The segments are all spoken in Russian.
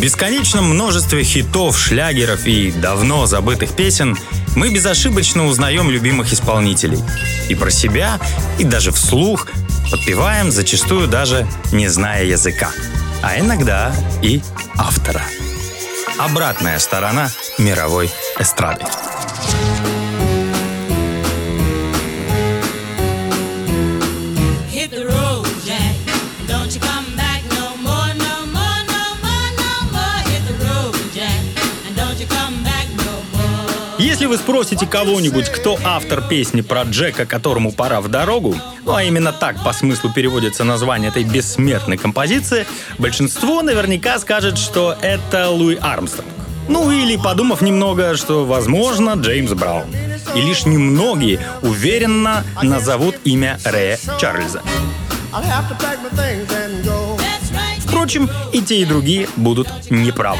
В бесконечном множестве хитов, шлягеров и давно забытых песен мы безошибочно узнаем любимых исполнителей. И про себя, и даже вслух подпеваем, зачастую даже не зная языка. А иногда и автора. Обратная сторона мировой эстрады. Вы спросите кого-нибудь, кто автор песни про Джека, которому пора в дорогу, ну а именно так по смыслу переводится название этой бессмертной композиции, большинство наверняка скажет, что это Луи Армстронг. Ну или, подумав немного, что, возможно, Джеймс Браун. И лишь немногие уверенно назовут имя Рэя Чарльза. Впрочем, и те, и другие будут неправы.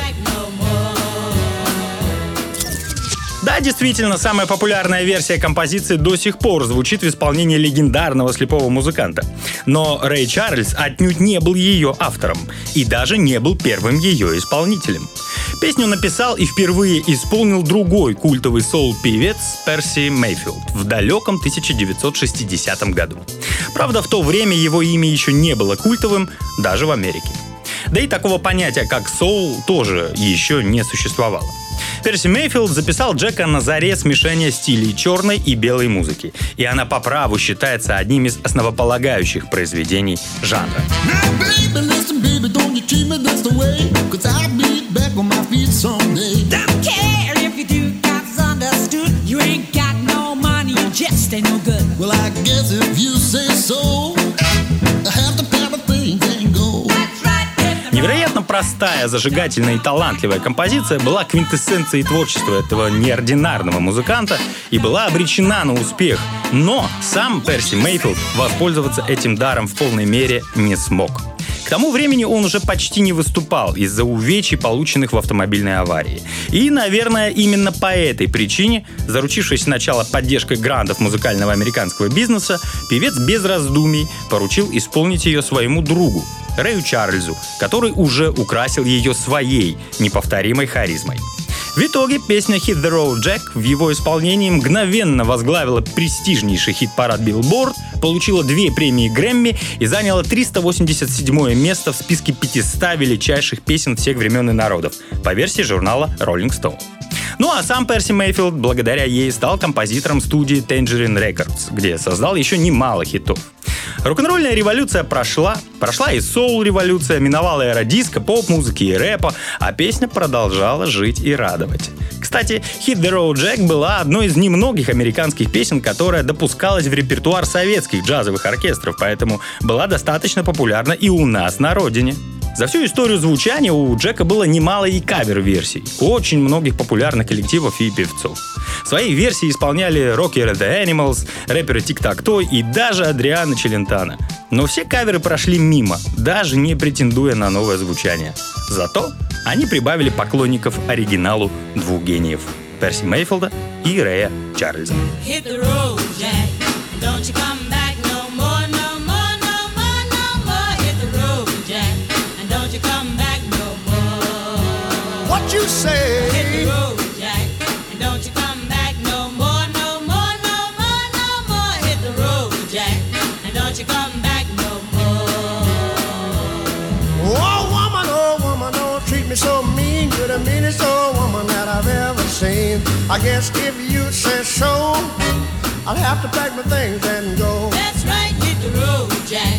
Да, действительно, самая популярная версия композиции до сих пор звучит в исполнении легендарного слепого музыканта. Но Рэй Чарльз отнюдь не был ее автором и даже не был первым ее исполнителем. Песню написал и впервые исполнил другой культовый соул-певец Перси Мейфилд в далеком 1960 году. Правда, в то время его имя еще не было культовым даже в Америке. Да и такого понятия, как соул, тоже еще не существовало. Перси Мейфилд записал Джека на заре смешения стилей черной и белой музыки, и она по праву считается одним из основополагающих произведений жанра. Well, I guess if you say so, Невероятно простая, зажигательная и талантливая композиция была квинтэссенцией творчества этого неординарного музыканта и была обречена на успех. Но сам Перси Мейфилд воспользоваться этим даром в полной мере не смог. К тому времени он уже почти не выступал из-за увечий, полученных в автомобильной аварии. И, наверное, именно по этой причине, заручившись сначала поддержкой грантов музыкального американского бизнеса, певец без раздумий поручил исполнить ее своему другу, Рэю Чарльзу, который уже украсил ее своей неповторимой харизмой. В итоге песня «Hit the Road Jack» в его исполнении мгновенно возглавила престижнейший хит-парад Billboard, получила две премии Грэмми и заняла 387 место в списке 500 величайших песен всех времен и народов по версии журнала Rolling Stone. Ну а сам Перси Мейфилд благодаря ей стал композитором студии Tangerine Records, где создал еще немало хитов. Рок-н-ролльная революция прошла, прошла и соул-революция, миновала эра диска, поп-музыки и рэпа, а песня продолжала жить и радовать. Кстати, «Hit the Road Jack» была одной из немногих американских песен, которая допускалась в репертуар советских джазовых оркестров, поэтому была достаточно популярна и у нас на родине. За всю историю звучания у Джека было немало и кавер-версий. Очень многих популярных коллективов и певцов. Свои версии исполняли Rocker The Animals, рэперы Тик Так Той и даже Адриана Челентана. Но все каверы прошли мимо, даже не претендуя на новое звучание. Зато они прибавили поклонников оригиналу двух гениев – Перси Мейфилда и Рэя Чарльза. Hit the road, you say? Hit the road, Jack, and don't you come back no more, no more, no more, no more. Hit the road, Jack, and don't you come back no more. Oh woman, oh woman, don't treat me so mean. You're the meanest old woman that I've ever seen. I guess if you say so, I'll have to pack my things and go. That's right, hit the road, Jack,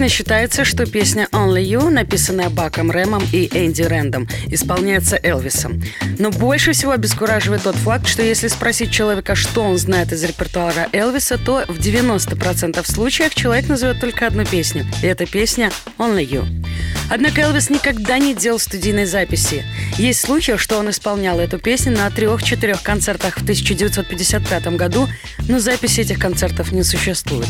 Ошибочно считается, что песня «Only You», написанная Баком Рэмом и Энди Рэндом, исполняется Элвисом. Но больше всего обескураживает тот факт, что если спросить человека, что он знает из репертуара Элвиса, то в 90% случаев человек назовет только одну песню. И эта песня «Only You». Однако Элвис никогда не делал студийной записи. Есть случаи, что он исполнял эту песню на трех-четырех концертах в 1955 году, но записи этих концертов не существует.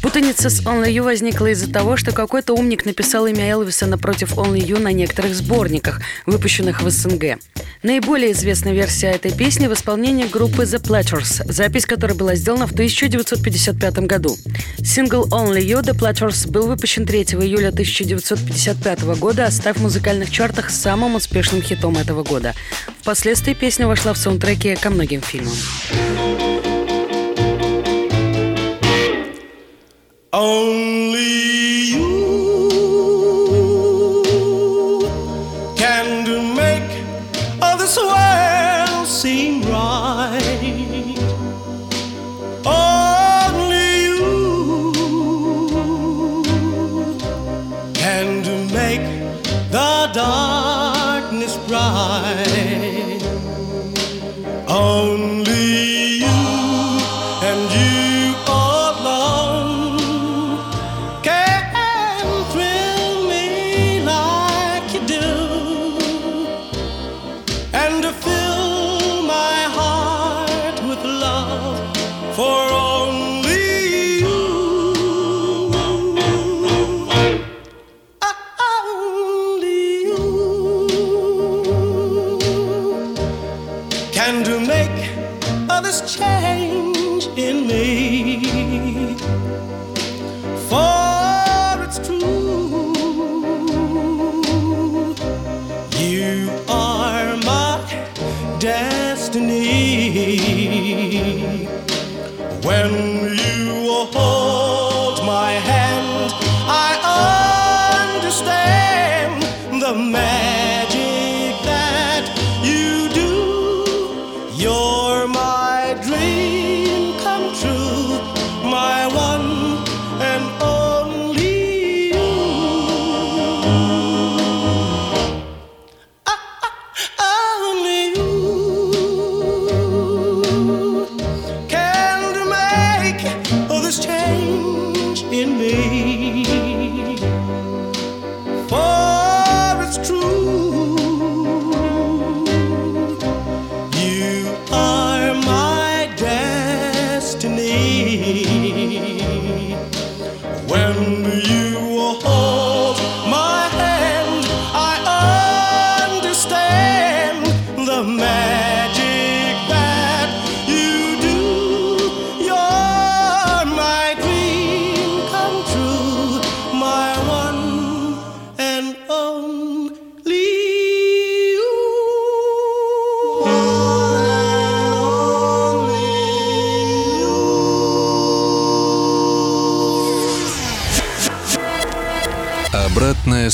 Путаница с Only You возникла из-за того, что какой-то умник написал имя Элвиса напротив Only You на некоторых сборниках, выпущенных в СНГ. Наиболее известная версия этой песни в исполнении группы The Platters, запись которой была сделана в 1955 году. Сингл Only You The Platters был выпущен 3 июля 1955 года, став в музыкальных чартах самым успешным хитом этого года. Впоследствии песня вошла в саундтреки ко многим фильмам. Only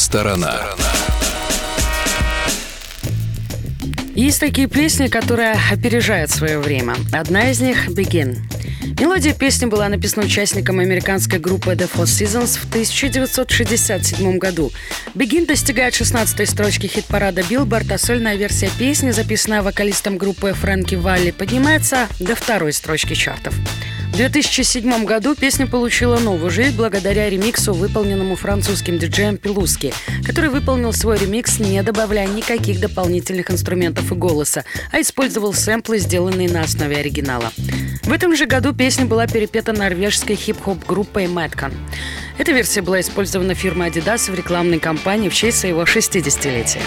сторона. Есть такие песни, которые опережают свое время. Одна из них «Begin». Мелодия песни была написана участником американской группы The Four Seasons в 1967 году. «Begin» достигает 16-й строчки хит-парада Billboard, а сольная версия песни, записанная вокалистом группы Фрэнки Валли, поднимается до второй строчки чартов. В 2007 году песня получила новую жизнь благодаря ремиксу, выполненному французским диджеем Пелуски, который выполнил свой ремикс, не добавляя никаких дополнительных инструментов и голоса, а использовал сэмплы, сделанные на основе оригинала. В этом же году песня была перепета норвежской хип-хоп группой Madcon. Эта версия была использована фирмой Adidas в рекламной кампании в честь своего 60-летия.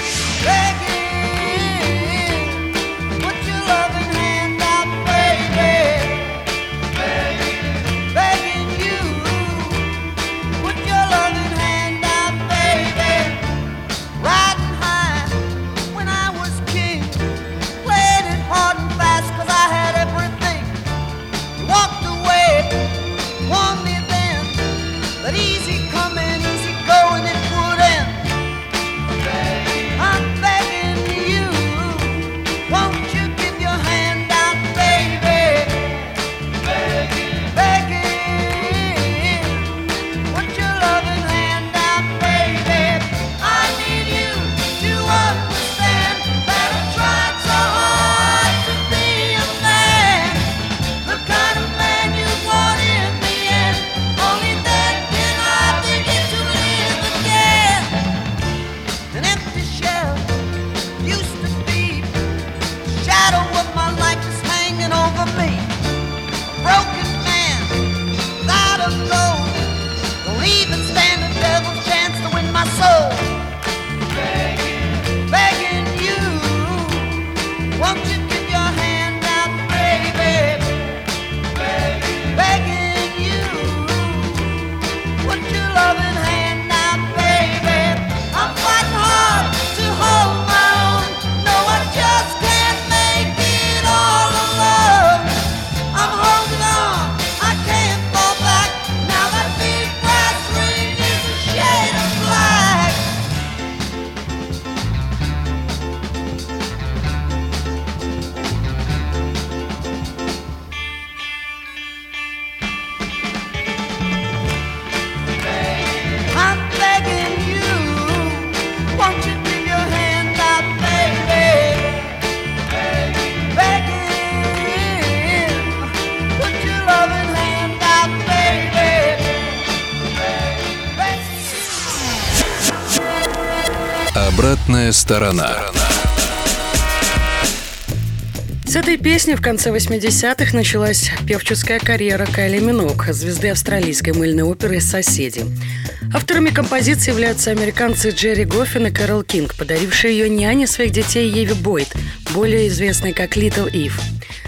Обратная сторона. С этой песни в конце 80-х началась певческая карьера Кайли Минок, звезды австралийской мыльной оперы «Соседи». Авторами композиции являются американцы Джерри Гоффин и Кэрол Кинг, подарившие ее няне своих детей Еве Бойд, более известной как Литл Ив.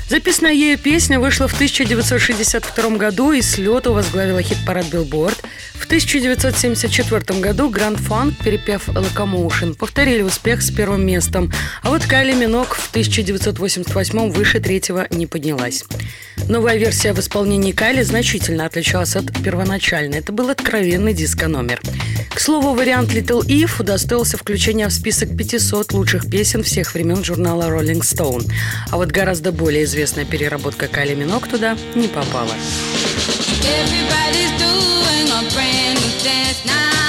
Записанная ею песня вышла в 1962 году и с лету возглавила хит-парад Billboard. В 1974 году Grand Funk, перепев Locomotion, повторили успех с первым местом, а вот Кайли Минок в 1988 выше третьего не поднялась. Новая версия в исполнении Кайли значительно отличалась от первоначальной. Это был откровенный диско-номер. К слову, вариант Little Eve удостоился включения в список 500 лучших песен всех времен журнала Rolling Stone. А вот гораздо более известная переработка Кайли Минок туда не попала. Everybody's doing a brand new dance now.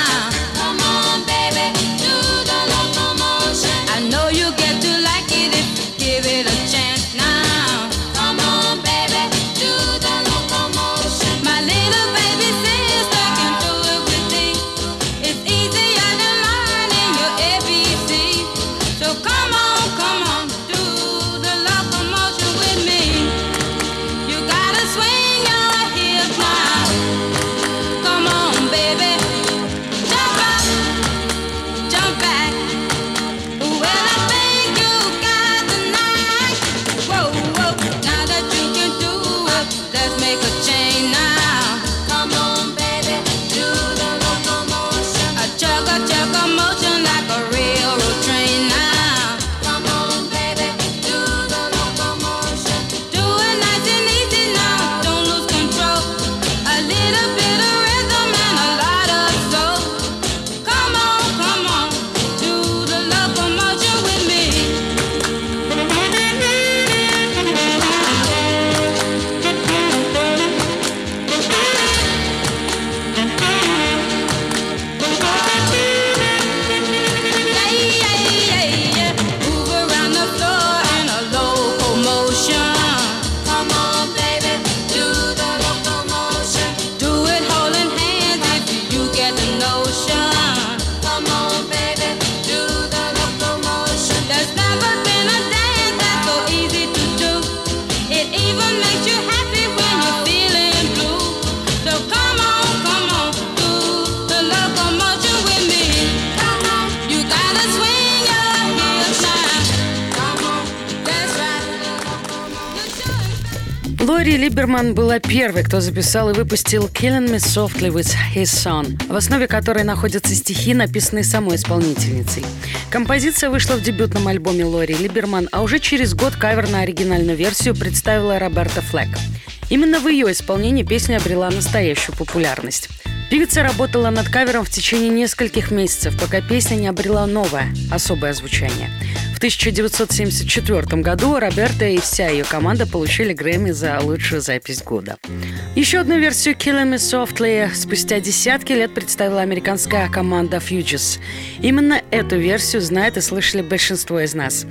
Лори Либерман была первой, кто записал и выпустил «Killing Me Softly with His Son», в основе которой находятся стихи, написанные самой исполнительницей. Композиция вышла в дебютном альбоме Лори Либерман, а уже через год кавер на оригинальную версию представила Роберта Флэк. Именно в ее исполнении песня обрела настоящую популярность. Певица работала над кавером в течение нескольких месяцев, пока песня не обрела новое, особое звучание. В 1974 году Роберта и вся ее команда получили Грэмми за лучшую запись года. Еще одну версию «Killing Me Softly» спустя десятки лет представила американская команда Fugees. Именно эту версию знает и слышали большинство из нас.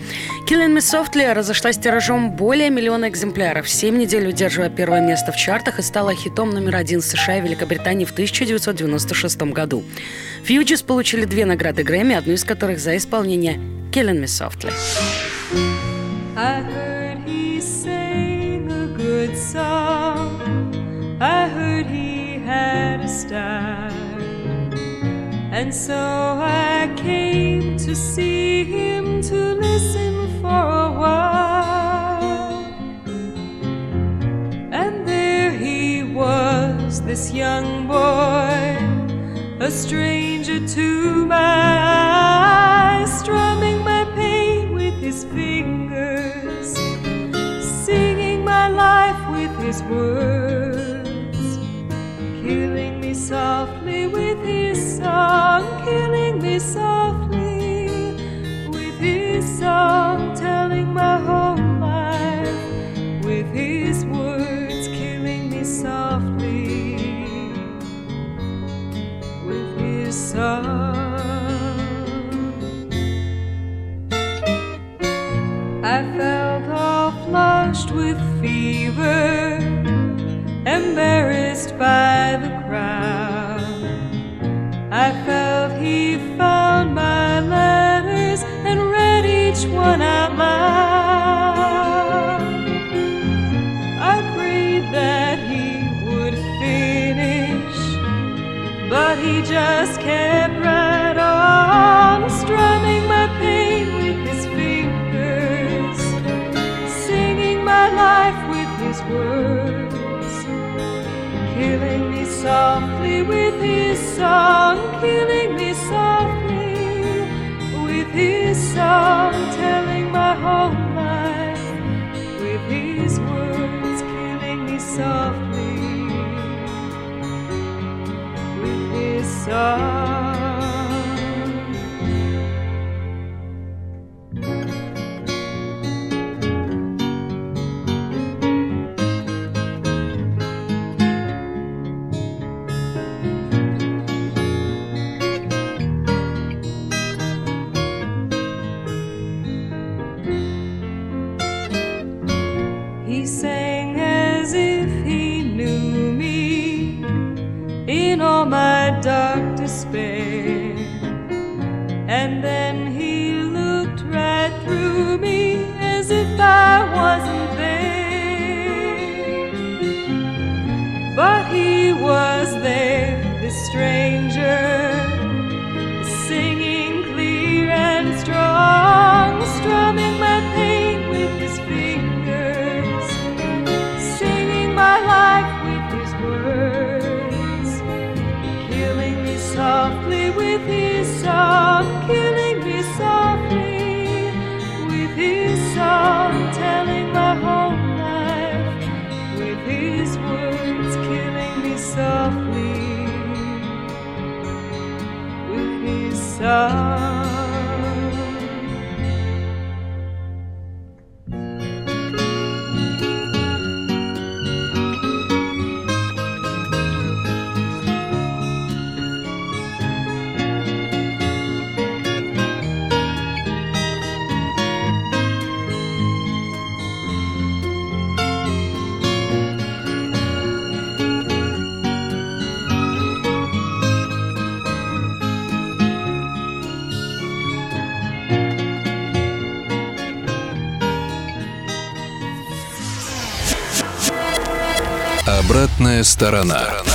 «Killing Me Softly» разошлась тиражом более миллиона экземпляров, 7 недель удерживая первое место в чартах и стала хитом номер один США и Великобритании в 1996 году. Fugees получили две награды Грэмми, одну из которых за исполнение «Killing Me Softly». I heard he sang a good song. I heard he had a style. And so I came to see him to listen for a while. And there he was, this young boy, a stranger to my eyes, strumming my pain with his fingers, singing my life with his words killing me softly with his song, killing me softly goodbye. Softly with his song, killing me softly with his song, telling my whole Обратная сторона.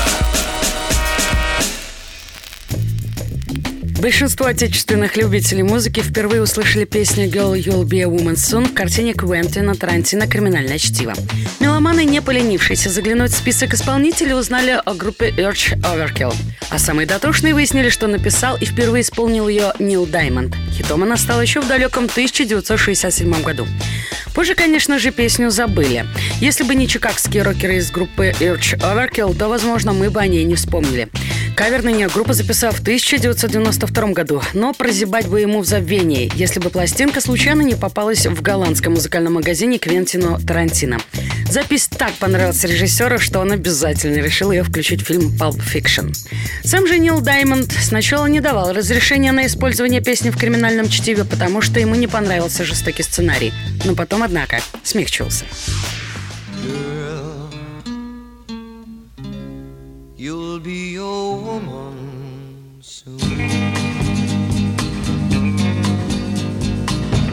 Большинство отечественных любителей музыки впервые услышали песню «Girl, You'll Be a Woman Soon» в картине Квентина Тарантино «Криминальное чтиво». Меломаны, не поленившиеся заглянуть в список исполнителей, узнали о группе Urge Overkill. А самые дотошные выяснили, что написал и впервые исполнил ее Нил Даймонд. Хитом она стала еще в далеком 1967 году. Позже, конечно же, песню забыли. Если бы не чикагские рокеры из группы Urge Overkill, то, возможно, мы бы о ней не вспомнили. Кавер на нее группа записала в 1992 году, но прозябать бы ему в забвении, если бы пластинка случайно не попалась в голландском музыкальном магазине Квентину Тарантино. Запись так понравилась режиссеру, что он обязательно решил ее включить в фильм Pulp Fiction. Сам же Нил Даймонд сначала не давал разрешения на использование песни в криминальном чтиве, потому что ему не понравился жестокий сценарий. Но потом, однако, смягчился. You'll be your woman soon.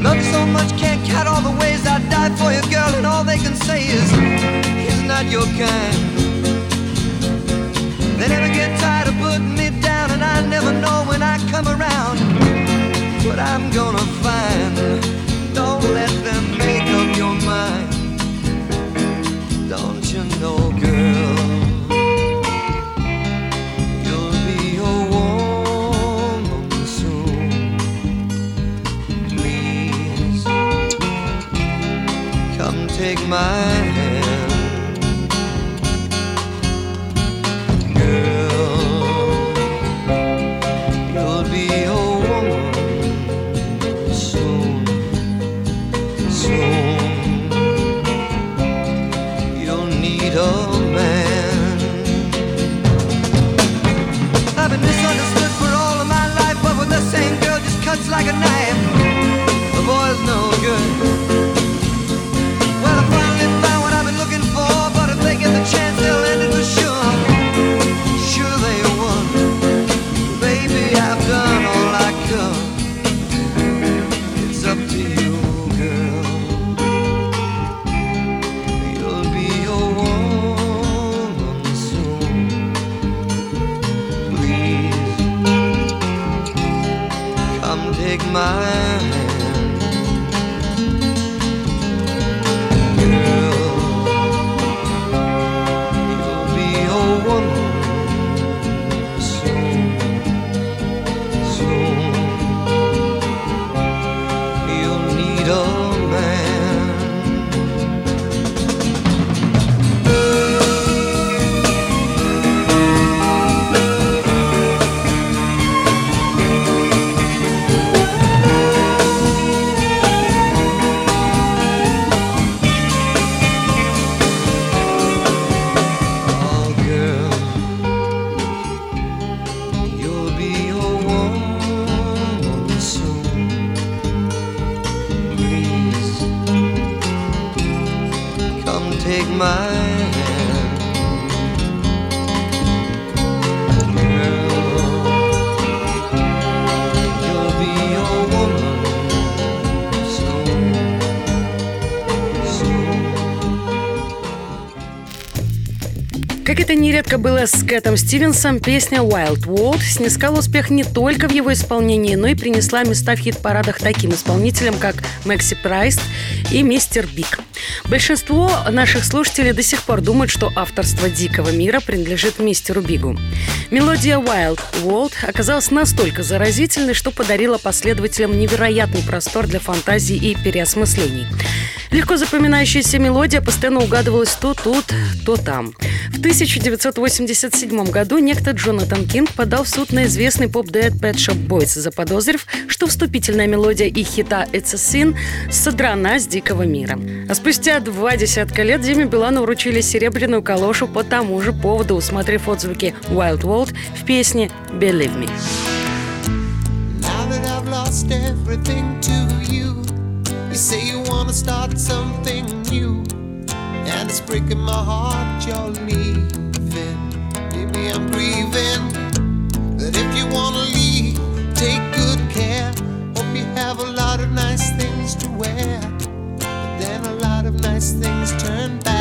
Love you so much, can't count all the ways I die for you, girl, and all they can say is he's not your kind. They never get tired of putting me down, and I never know when I come around what I'm gonna find. Don't let them make take my hand. Было с Кэтом Стивенсом, песня «Wild World» снискала успех не только в его исполнении, но и принесла места в хит-парадах таким исполнителям, как Макси Прист и Мистер Биг. Большинство наших слушателей до сих пор думают, что авторство «Дикого мира» принадлежит мистеру Бигу. Мелодия «Wild World» оказалась настолько заразительной, что подарила последователям невероятный простор для фантазий и переосмыслений. Легко запоминающаяся мелодия постоянно угадывалась то тут, то там. В 1987 году некто Джонатан Кинг подал в суд на известный поп-дуэт Pet Shop Boys, заподозрив, что вступительная мелодия их хита «It's a Sin» содрана с дикого мира. А спустя два десятка лет Диме Билану вручили серебряную калошу по тому же поводу, усмотрев отзвуки «Wild World» в песне «Believe Me». Take good care. Hope you have a lot of nice things to wear, things turn back.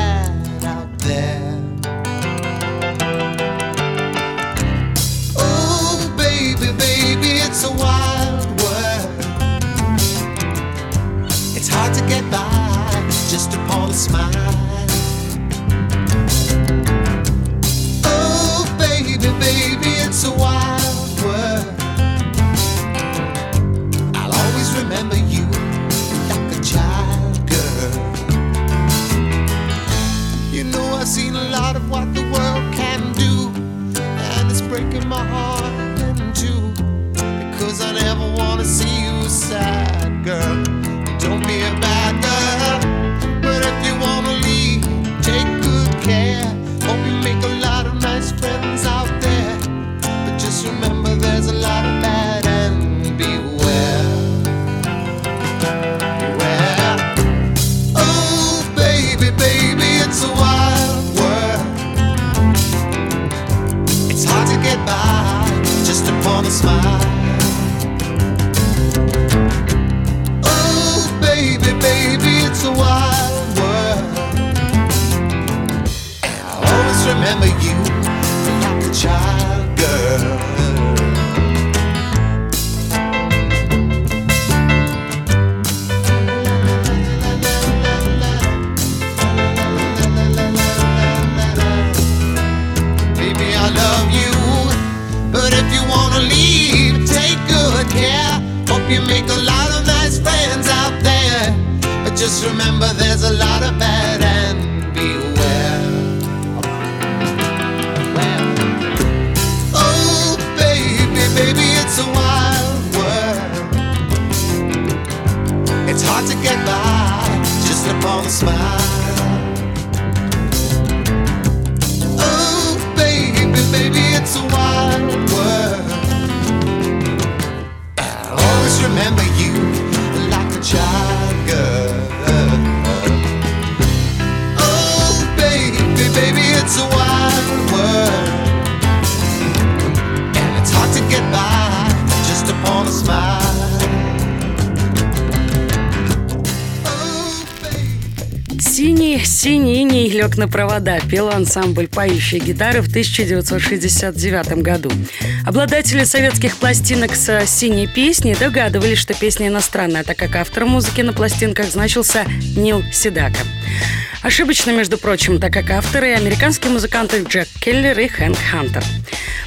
«Синий, иней лег на провода» пел ансамбль «Поющие гитары» в 1969 году. Обладатели советских пластинок с синей песней догадывались, что песня иностранная, так как автор музыки на пластинках значился Нил Седака. Ошибочно, между прочим, так как авторы – американские музыканты Джек Келлер и Хэнк Хантер.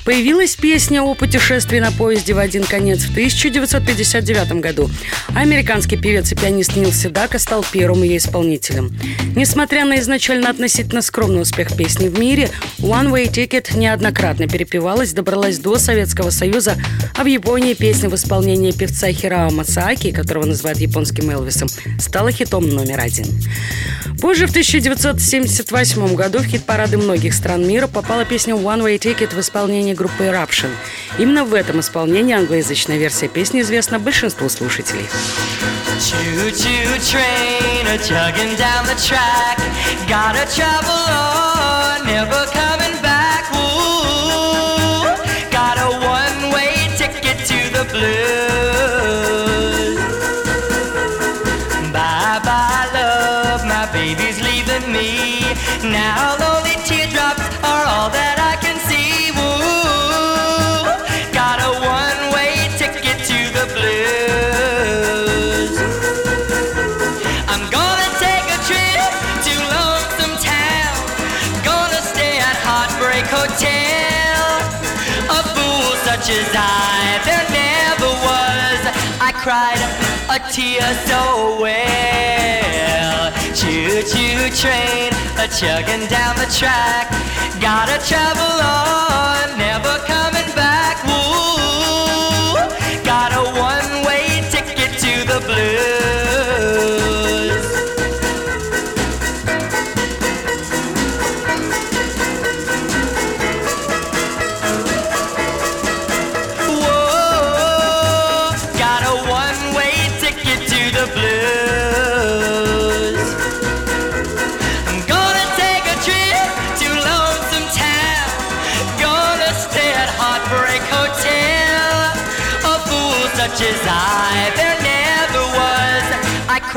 Появилась песня о путешествии на поезде в один конец в 1959 году. Американский певец и пианист Нил Седака стал первым ее исполнителем. Несмотря на изначально относительно скромный успех песни в мире, One Way Ticket неоднократно перепевалась, добралась до Советского Союза, а в Японии песня в исполнении певца Хирао Масааки, которого называют японским Элвисом, стала хитом номер один. Позже, в 1978 году, в хит-парады многих стран мира попала песня One Way Ticket в исполнении группы Eruption. Именно в этом исполнении англоязычная версия песни известна большинству слушателей. Choo-choo train a chugging down the track. Gotta travel on, never tear so well. Choo choo train, a chugging down the track. Gotta travel on, never coming back. Woo, got a one-way ticket to the blues.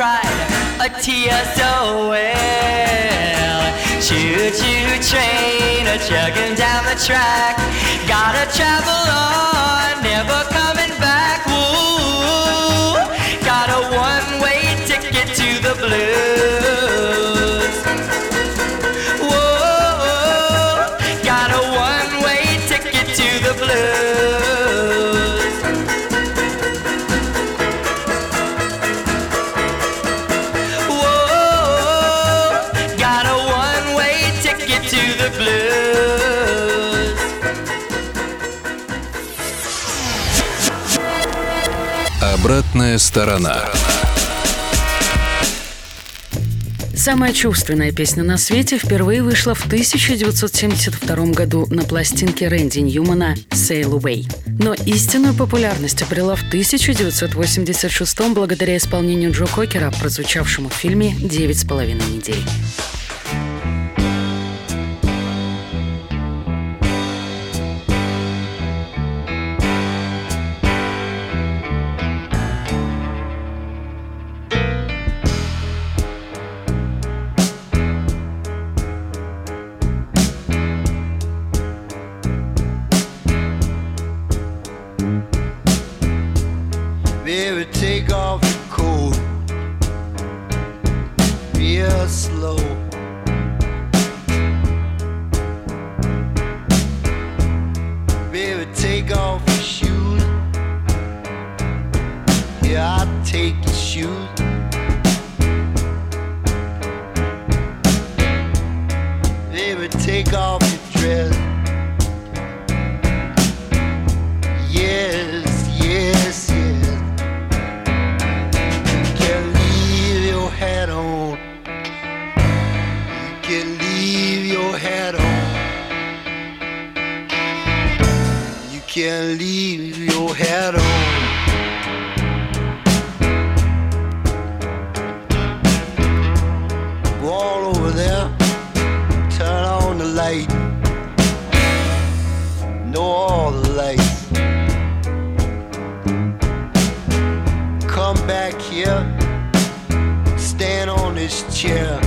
Cried a tear so well. Choo choo train, a chugging down the track. Gotta travel on, never coming back. Woo, got a one-way ticket to the blues. Whoa, got a one-way ticket to the blues. Обратная сторона. Самая чувственная песня на свете впервые вышла в 1972 году на пластинке Рэнди Ньюмана «Sail Away». Но истинную популярность обрела в 1986 благодаря исполнению Джо Кокера, прозвучавшему в фильме «Девять с половиной недель». You leave your hat on. You can leave your hat on. All over there. Turn on the light. Know all the lights. Come back here. Stand on this chair.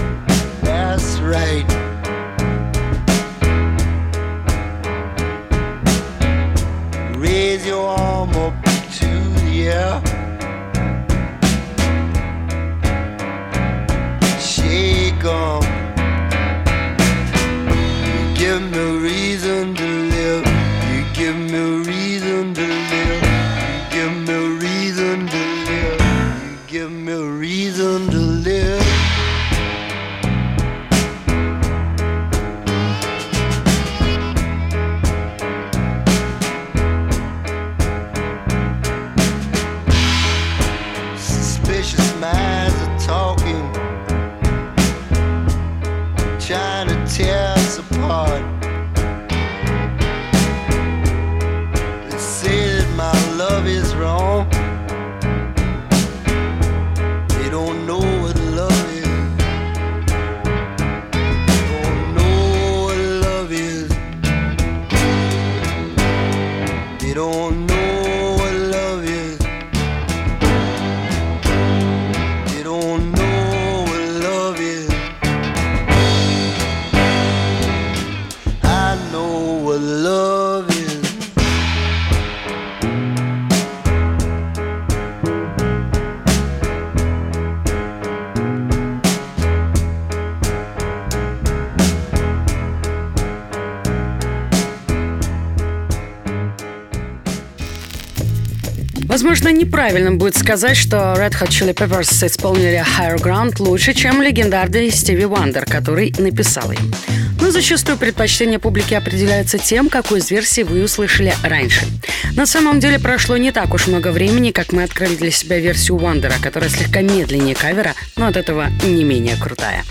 Неправильно будет сказать, что Red Hot Chili Peppers исполнили Higher Ground лучше, чем легендарный Стиви Вандер, который написал им. Но зачастую предпочтение публики определяется тем, какую из версий вы услышали раньше. На самом деле прошло не так уж много времени, как мы открыли для себя версию Вандера, которая слегка медленнее кавера, но от этого не менее крутая.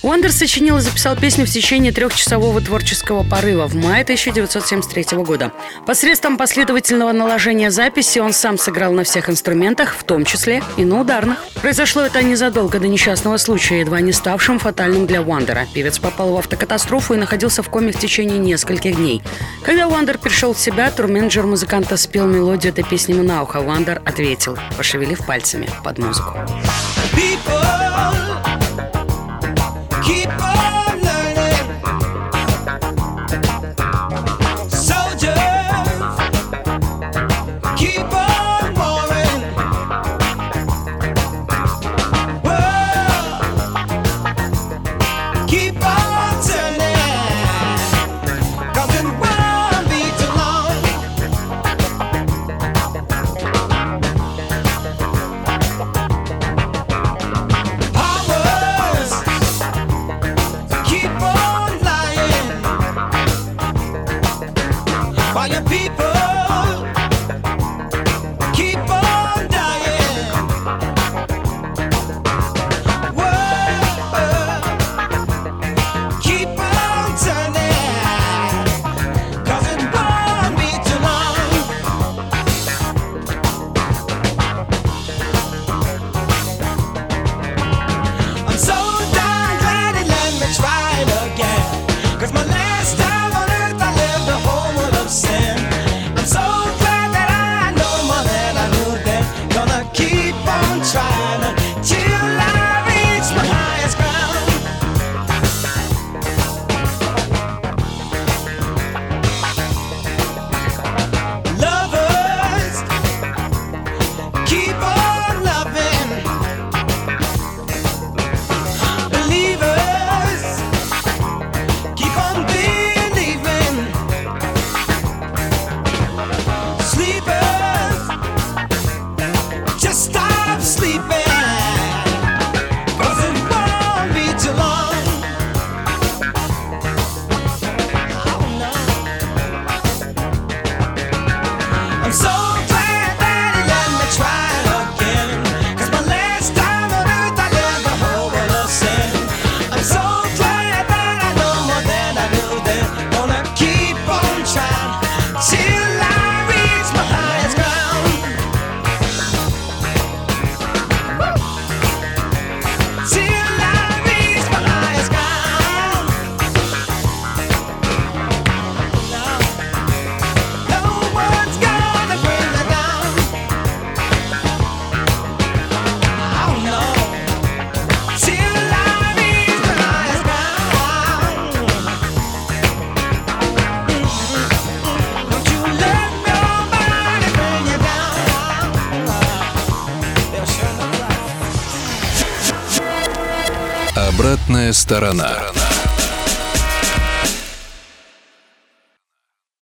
Уандер сочинил и записал песню в течение трехчасового творческого порыва в мае 1973 года. Посредством последовательного наложения записи он сам сыграл на всех инструментах, в том числе и на ударных. Произошло это незадолго до несчастного случая, едва не ставшим фатальным для Уандера. Певец попал в автокатастрофу и находился в коме в течение нескольких дней. Когда Уандер пришел в себя, турменеджер музыканта спел мелодию этой песни ему на ухо. Уандер ответил, пошевелив пальцами под музыку. People сторона.